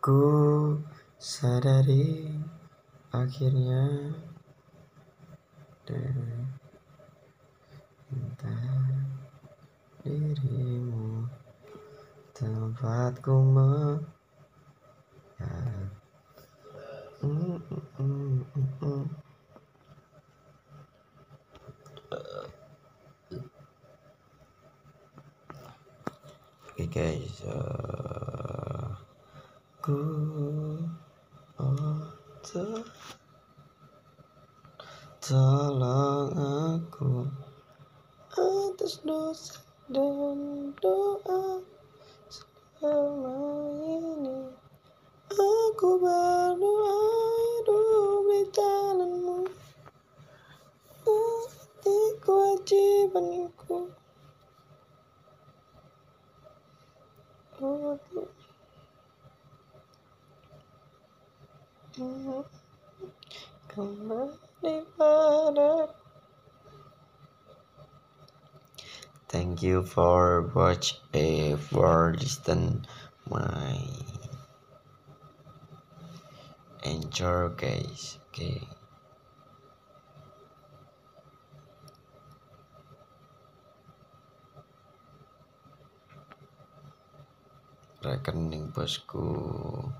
Ku sadari akhirnya dari entah dirimu tempatku me ya. Oke guys, uh, ku oh, to- tolong aku atas dosa dan doa selama ini. Aku berdoa hidup di jalanmu Hati kewajibanku untuk kembali pada Thank you for watch eh, for listen my enjoy guys. Okay. Rekening bosku.